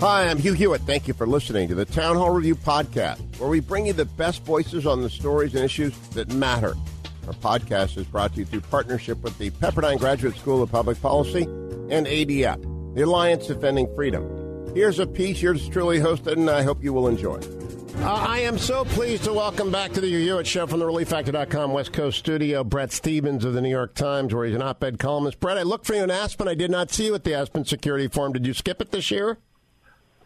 Hi, I'm Hugh Hewitt. Thank you for listening to the Town Hall Review Podcast, where we bring you the best voices on the stories and issues that matter. Our podcast is brought to you through partnership with the Pepperdine Graduate School of Public Policy and ADF, the Alliance Defending Freedom. Here's a piece yours truly hosted, and I hope you will enjoy. Uh, I am so pleased to welcome back to the Hugh Hewitt Show from the ReliefFactor.com West Coast studio, Bret Stephens of the New York Times, where he's an op-ed columnist. Bret, I looked for you in Aspen. I did not see you at the Aspen Security Forum. Did you skip it this year?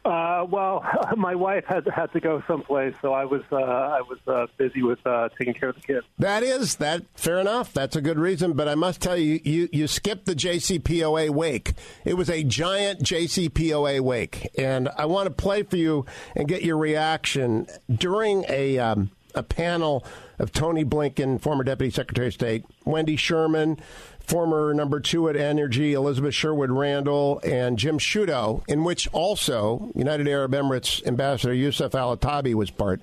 Uh, well, my wife had had to go someplace, so I was uh, I was uh, busy with uh, taking care of the kids. That is that fair enough. That's a good reason, but I must tell you, you you skipped the JCPOA wake. It was a giant JCPOA wake, and I want to play for you and get your reaction during a um, a panel of Tony Blinken, former Deputy Secretary of State, Wendy Sherman former number two at Energy, Elizabeth Sherwood Randall, and Jim Sciutto, in which also United Arab Emirates Ambassador Youssef Al Otaiba was part.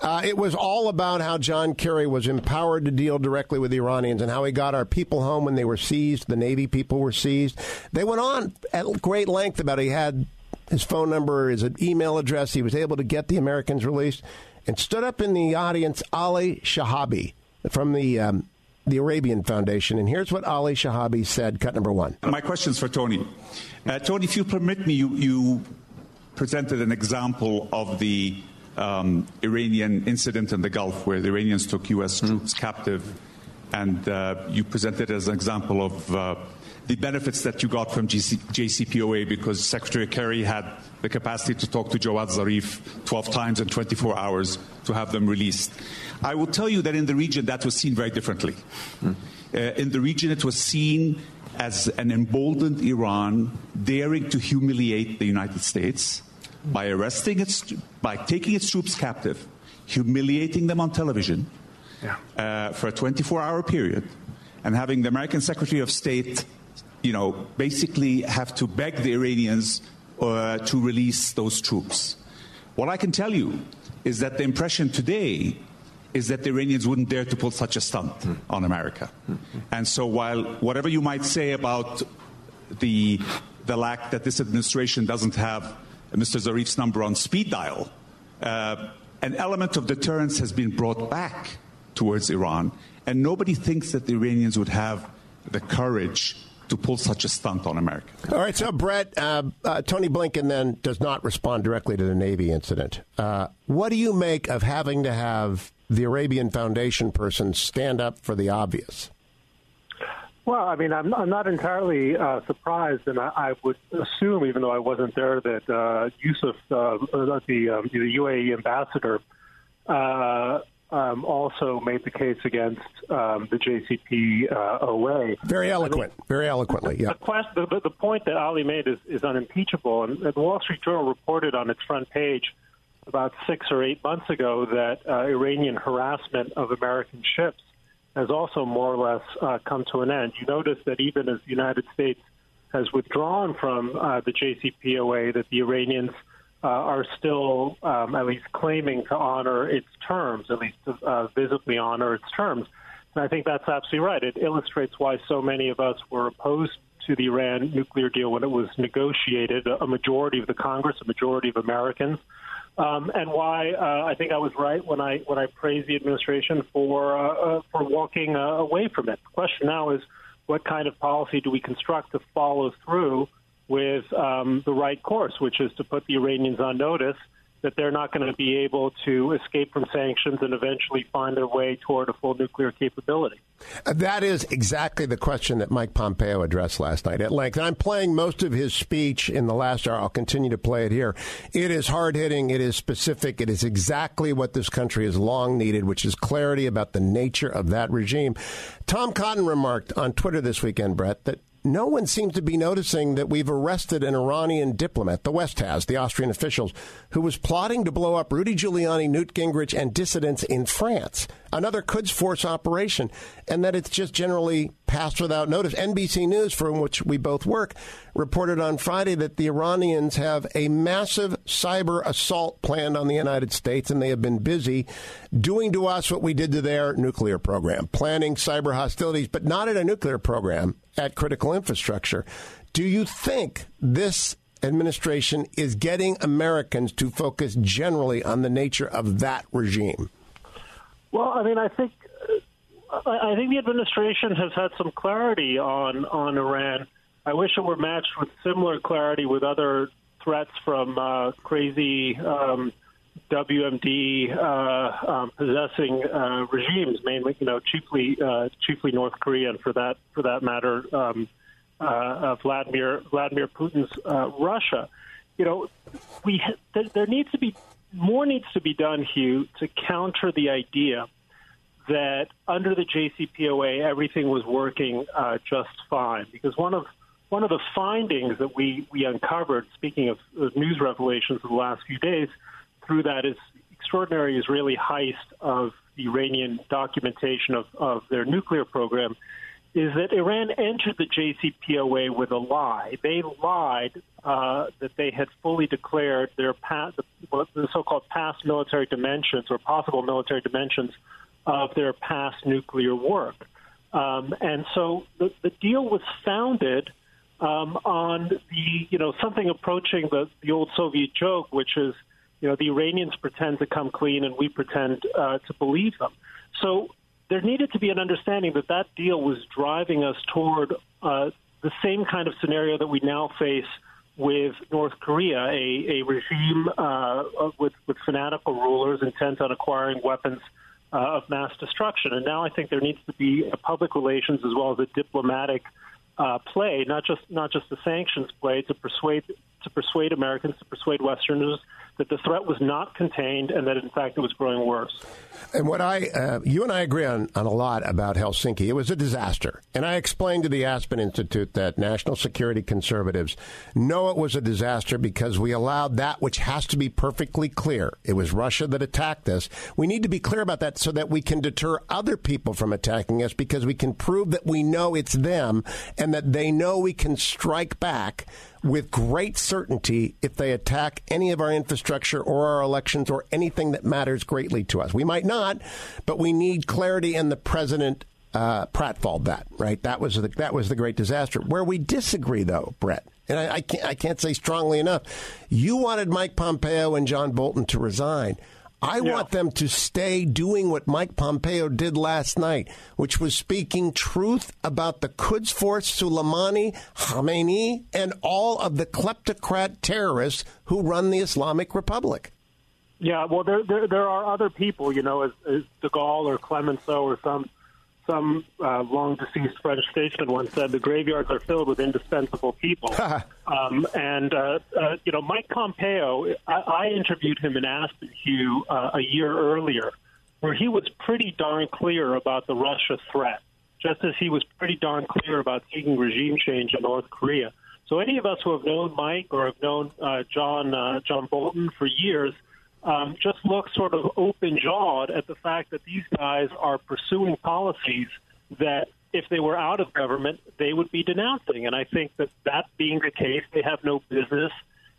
Uh, it was all about how John Kerry was empowered to deal directly with the Iranians and how he got our people home when they were seized. The Navy people were seized. They went on at great length about he had his phone number, his email address. He was able to get the Americans released. And stood up in the audience Ali Shihabi from the um, the Arabian Foundation. And here's what Ali Shihabi said, cut number one. My question's for Tony. Uh, Tony, if you permit me, you, you presented an example of the um, Iranian incident in the Gulf where the Iranians took U.S. Troops captive, and uh, you presented as an example of uh, the benefits that you got from GC- JCPOA because Secretary Kerry had the capacity to talk to Javad Zarif 12 times in 24 hours to have them released. I will tell you that in the region that was seen very differently. Mm. Uh, in the region, it was seen as an emboldened Iran daring to humiliate the United States by arresting its, by taking its troops captive, humiliating them on television yeah. uh, for a 24-hour period, and having the American Secretary of State, you know, basically have to beg the Iranians uh, to release those troops. What I can tell you is that the impression today is that the Iranians wouldn't dare to pull such a stunt mm. on America. Mm. And so, while whatever you might say about the, the lack that this administration doesn't have Mr. Zarif's number on speed dial, uh, an element of deterrence has been brought back towards Iran, and nobody thinks that the Iranians would have the courage to pull such a stunt on America. All right, so Bret, uh, uh, Tony Blinken then does not respond directly to the Navy incident. Uh, what do you make of having to have the Arabian Foundation person stand up for the obvious? Well, I mean, I'm, I'm not entirely uh, surprised, and I, I would assume, even though I wasn't there, that uh, Youssef, uh, the, um, the UAE ambassador, uh, um, also made the case against um, the JCP uh, OA. Very eloquent, very eloquently. Yeah. The, quest, the, the, point that Ali made is, is unimpeachable, and the Wall Street Journal reported on its front page about six or eight months ago that uh, Iranian harassment of American ships has also more or less uh, come to an end. You notice that even as the United States has withdrawn from uh, the JCPOA, that the Iranians uh, are still um, at least claiming to honor its terms, at least uh, visibly honor its terms. And I think that's absolutely right. It illustrates why so many of us were opposed to the Iran nuclear deal when it was negotiated. A majority of the Congress, a majority of Americans, um, and why uh, I think I was right when I when I praised the administration for uh, uh, for walking uh, away from it. The question now is, what kind of policy do we construct to follow through with um, the right course, which is to put the Iranians on notice that they're not going to be able to escape from sanctions and eventually find their way toward a full nuclear capability. Uh, that is exactly the question that Mike Pompeo addressed last night at length. I'm playing most of his speech in the last hour. I'll continue to play it here. It is hard hitting, it is specific, it is exactly what this country has long needed, which is clarity about the nature of that regime. Tom Cotton remarked on Twitter this weekend, Bret, that no one seems to be noticing that we've arrested an Iranian diplomat, the West has, the Austrian officials, who was plotting to blow up Rudy Giuliani, Newt Gingrich, and dissidents in France. Another Quds Force operation, and that it's just generally passed without notice. NBC News, for which we both work, reported on Friday that the Iranians have a massive cyber assault planned on the United States, and they have been busy doing to us what we did to their nuclear program, planning cyber hostilities, but not at a nuclear program, at critical infrastructure. Do you think this administration is getting Americans to focus generally on the nature of that regime? Well, I mean, I think I think the administration has had some clarity on on Iran. I wish it were matched with similar clarity with other threats from uh, crazy um, WMD uh, um, possessing uh, regimes, mainly, you know, chiefly uh, chiefly North Korea, and for that for that matter, um, uh, Vladimir Vladimir Putin's uh, Russia. You know, we there needs to be more needs to be done, Hugh, to counter the idea that under the JCPOA everything was working uh, just fine. Because one of one of the findings that we we uncovered, speaking of, of news revelations of the last few days, through that is extraordinary Israeli heist of the Iranian documentation of, of their nuclear program is that Iran entered the JCPOA with a lie. They lied uh, that they had fully declared their past, the so-called past military dimensions or possible military dimensions of their past nuclear work. Um, and so the, the deal was founded um, on the, you know, something approaching the, the old Soviet joke, which is, you know, the Iranians pretend to come clean and we pretend uh, to believe them. So there needed to be an understanding that that deal was driving us toward uh, the same kind of scenario that we now face with North Korea, a, a regime uh, with, with fanatical rulers intent on acquiring weapons uh, of mass destruction. And now I think there needs to be a public relations as well as a diplomatic uh, play, not just not just the sanctions play, to persuade to persuade Americans, to persuade Westerners that the threat was not contained and that in fact it was growing worse. And what I, uh, you and I agree on, on a lot about Helsinki. It was a disaster. And I explained to the Aspen Institute that national security conservatives know it was a disaster because we allowed that which has to be perfectly clear. It was Russia that attacked us. We need to be clear about that so that we can deter other people from attacking us because we can prove that we know it's them and that they know we can strike back with great certainty if they attack any of our infrastructure or our elections or anything that matters greatly to us. We might not, but we need clarity, and the president uh, pratfalled that. Right? That was the that was the great disaster. Where we disagree, though, Bret, and I, I can't I can't say strongly enough. You wanted Mike Pompeo and John Bolton to resign. I yeah. want them to stay doing what Mike Pompeo did last night, which was speaking truth about the Quds Force, Soleimani, Khamenei, and all of the kleptocrat terrorists who run the Islamic Republic. Yeah, well, there there, there are other people, you know, as, as De Gaulle or Clemenceau or some some uh, long deceased French statesman once said, the graveyards are filled with indispensable people. um, and, uh, uh, you know, Mike Pompeo, I, I interviewed him in Aspen, Hugh, uh, a year earlier, where he was pretty darn clear about the Russia threat, just as he was pretty darn clear about seeking regime change in North Korea. So any of us who have known Mike or have known uh, John uh, John Bolton for years – um, just look sort of open jawed at the fact that these guys are pursuing policies that, if they were out of government, they would be denouncing. And I think that that being the case, they have no business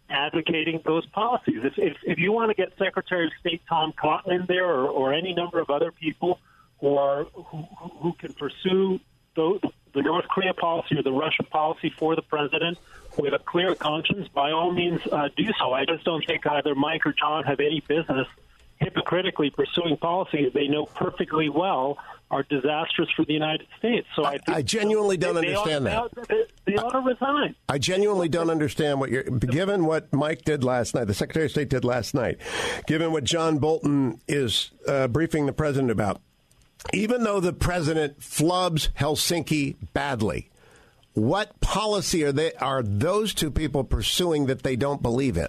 advocating those policies. If, if, if you want to get Secretary of State Tom Cotton in there or, or any number of other people who, are, who, who can pursue those, the North Korea policy or the Russia policy for the president with a clear conscience, by all means uh, do so. I just don't think either Mike or John have any business hypocritically pursuing policies they know perfectly well are disastrous for the United States. So I, I, I genuinely don't they, understand they ought, that. They, they ought to resign. I genuinely don't understand what you're. Given what Mike did last night, the Secretary of State did last night, given what John Bolton is uh, briefing the president about, even though the president flubs Helsinki badly, what policy are they are those two people pursuing that they don't believe in?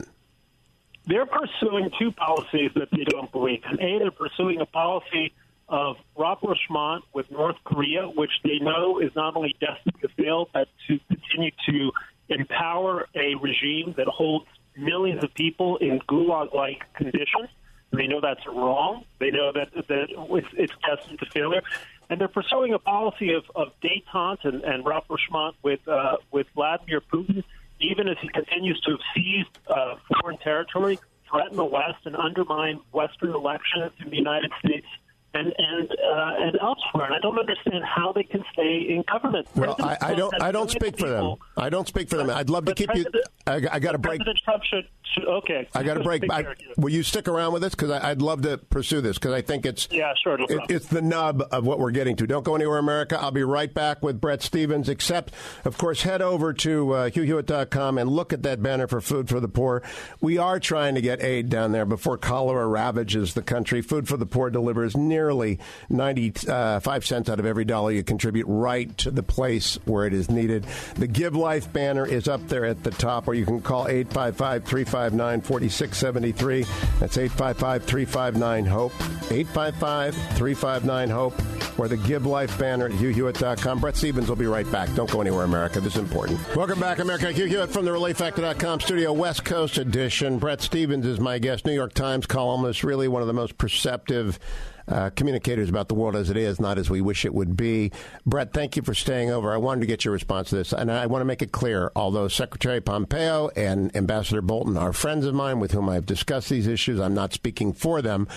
They're pursuing two policies that they don't believe in. A, they're pursuing a policy of rapprochement with North Korea, which they know is not only destined to fail, but to continue to empower a regime that holds millions of people in gulag-like conditions. They know that's wrong. They know that, that it's, it's destined to failure. And they're pursuing a policy of, of detente and, and rapprochement with, uh, with Vladimir Putin, even as he continues to seize uh, foreign territory, threaten the West, and undermine Western elections in the United States and and uh, and elsewhere. And I don't understand how they can stay in government. Well, I, I, don't. I don't speak for them. I don't speak for them. I'd love to keep you. I, I got to break. President Trump should. Okay. I got to break. I, will you stick around with us? because I'd love to pursue this because I think it's yeah sure it, it's the nub of what we're getting to. Don't go anywhere, America. I'll be right back with Bret Stephens. Except, of course, head over to uh, HughHewitt.com and look at that banner for Food for the Poor. We are trying to get aid down there before cholera ravages the country. Food for the Poor delivers nearly 95 cents out of every dollar you contribute right to the place where it is needed. The Give Life banner is up there at the top, or you can call 855 359 4673. That's 855 359 HOPE. 855 359 HOPE, or the Give Life banner at HughHewitt.com. Bret Stephens will be right back. Don't go anywhere, America. This is important. Welcome back, America. Hugh Hewitt from the ReliefFactor.com studio, West Coast edition. Bret Stephens is my guest, New York Times columnist, really one of the most perceptive uh, communicators about the world as it is, not as we wish it would be. Bret, thank you for staying over. I wanted to get your response to this, and I want to make it clear. Although Secretary Pompeo and Ambassador Bolton are friends of mine with whom I've discussed these issues, I'm not speaking for them.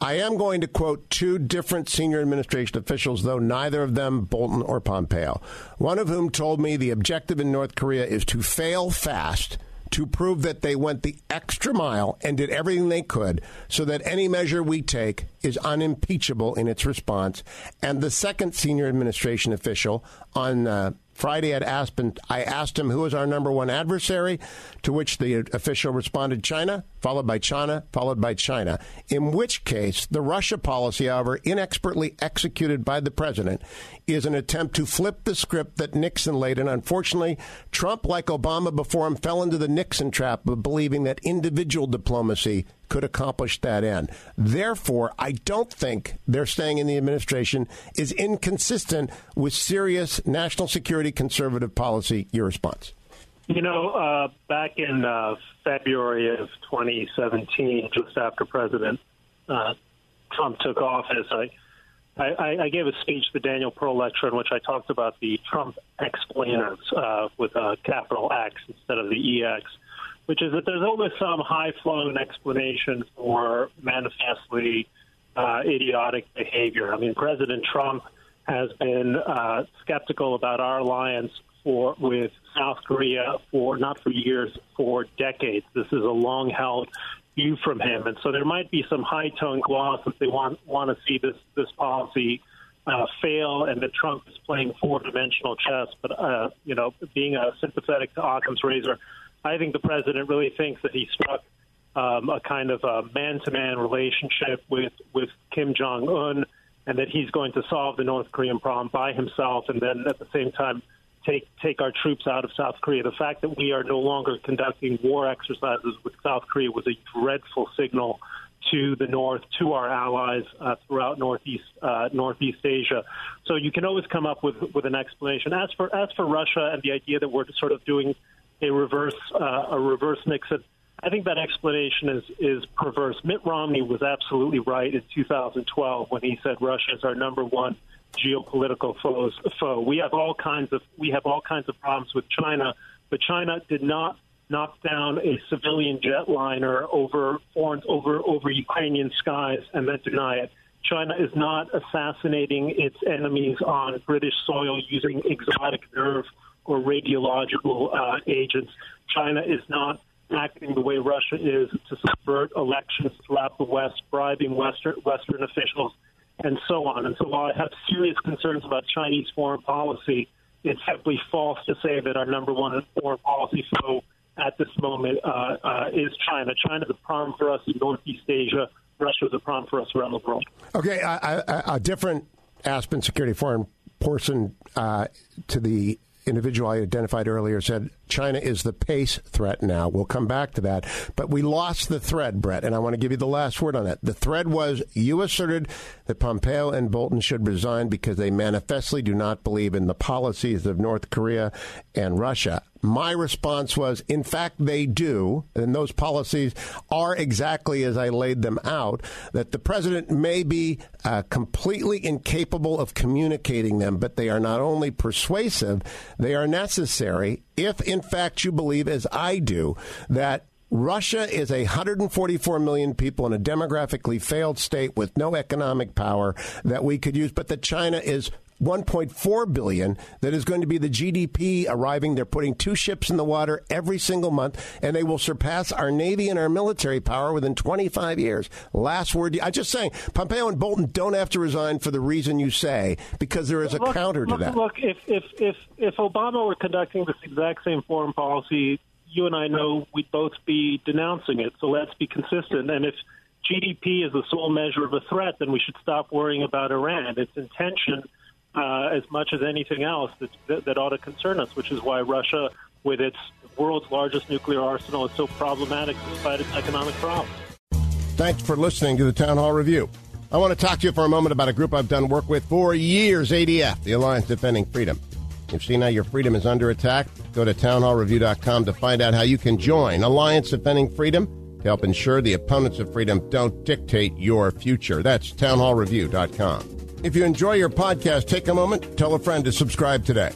I am going to quote two different senior administration officials, though neither of them Bolton or Pompeo. One of whom told me the objective in North Korea is to fail fast to prove that they went the extra mile and did everything they could so that any measure we take is unimpeachable in its response. And the second senior administration official on uh, Friday at Aspen, I asked him who was our number one adversary, to which the official responded China, followed by China, followed by China. In which case, the Russia policy, however, inexpertly executed by the president, is an attempt to flip the script that Nixon laid. And unfortunately, Trump, like Obama before him, fell into the Nixon trap of believing that individual diplomacy could accomplish that end. Therefore, I don't think their staying in the administration is inconsistent with serious national security conservative policy. Your response? You know, uh, back in uh, February of 2017, just after President uh, Trump took office, I, I, I, gave a speech, the Daniel Pearl Lecture, in which I talked about the Trump explainers uh, with a capital X instead of the EX which is that there's always some high flown explanation for manifestly uh, idiotic behavior. I mean, President Trump has been uh, skeptical about our alliance for with South Korea for not for years, for decades. This is a long held view from him, and so there might be some high tone gloss if they want want to see this this policy. Uh, fail and that Trump is playing four dimensional chess, but uh, you know, being a sympathetic to Occam's razor, I think the president really thinks that he struck um, a kind of a man-to-man relationship with with Kim Jong Un, and that he's going to solve the North Korean problem by himself, and then at the same time take take our troops out of South Korea. The fact that we are no longer conducting war exercises with South Korea was a dreadful signal to the north, to our allies uh, throughout Northeast uh, Northeast Asia. So you can always come up with with an explanation. As for as for Russia and the idea that we're sort of doing a reverse uh, a reverse Nixon. I think that explanation is is perverse. Mitt Romney was absolutely right in 2012 when he said Russia is our number one geopolitical foes, foe. We have all kinds of we have all kinds of problems with China, but China did not knock down a civilian jetliner over foreign over over Ukrainian skies and then deny it. China is not assassinating its enemies on British soil using exotic nerve or radiological uh, agents. China is not acting the way Russia is to subvert elections throughout the West, bribing Western, Western officials, and so on. And so while I have serious concerns about Chinese foreign policy, it's simply false to say that our number one foreign policy foe at this moment uh, uh, is China. China is a problem for us in Northeast Asia. Russia is a problem for us around the world. Okay, a different Aspen security foreign person uh, to the individual I identified earlier said China is the pace threat now. We'll come back to that. But we lost the thread, Bret, and I want to give you the last word on that. The thread was you asserted that Pompeo and Bolton should resign because they manifestly do not believe in the policies of North Korea and Russia. My response was, in fact, they do, and those policies are exactly as I laid them out, that the president may be uh, completely incapable of communicating them, but they are not only persuasive, they are necessary if, in fact, you believe, as I do, that Russia is a 144 million people in a demographically failed state with no economic power that we could use, but that China is 1.4 billion that is going to be the GDP arriving. They're putting two ships in the water every single month, and they will surpass our navy and our military power within 25 years. Last word. I'm just saying, Pompeo and Bolton don't have to resign for the reason you say, because there is a look, counter to look, that. Look, if if if if Obama were conducting this exact same foreign policy, you and I know we'd both be denouncing it. So let's be consistent. And if GDP is the sole measure of a threat, then we should stop worrying about Iran. Its intention uh, as much as anything else that, that, that ought to concern us, which is why Russia, with its world's largest nuclear arsenal, is so problematic despite its economic problems. Thanks for listening to the Town Hall Review. I want to talk to you for a moment about a group I've done work with for years, ADF, the Alliance Defending Freedom. If You've seen how your freedom is under attack? Go to townhallreview.com to find out how you can join Alliance Defending Freedom to help ensure the opponents of freedom don't dictate your future. That's townhallreview.com. If you enjoy your podcast, take a moment, tell a friend to subscribe today.